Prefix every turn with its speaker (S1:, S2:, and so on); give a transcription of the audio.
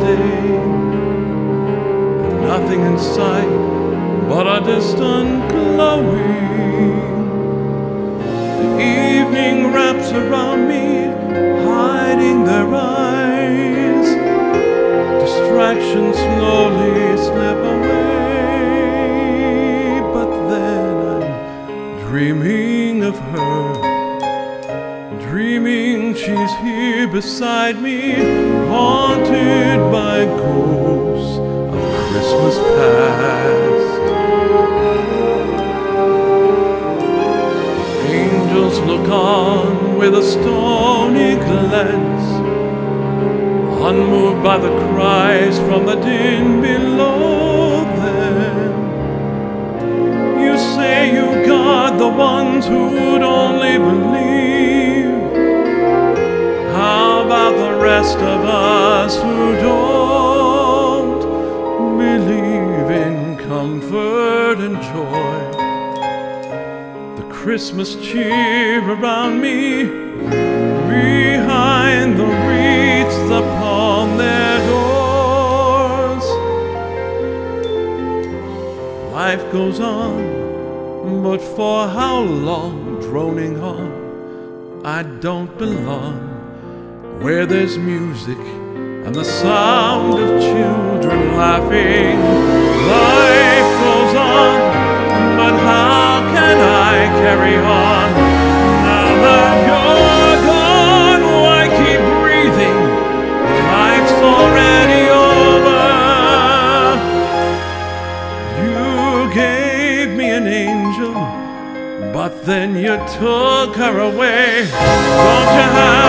S1: day. And nothing in sight but a distant glowing. The evening wraps around me, hiding their eyes. Distractions slowly slip away, but then I'm dreaming of her. Dreaming she's here beside me, haunted by ghosts of Christmas past. Angels look on with a stony glance, unmoved by the cries from the din below them. You say you guard the ones who'd only believe. Rest of us who don't believe in comfort and joy? The Christmas cheer around me, behind the wreaths upon their doors. Life goes on, but for how long droning on? I don't belong where there's music and the sound of children laughing. Life goes on, but how can I carry on now that you're gone? Why keep breathing? Life's already over. You gave me an angel, but then you took her away. Don't you have?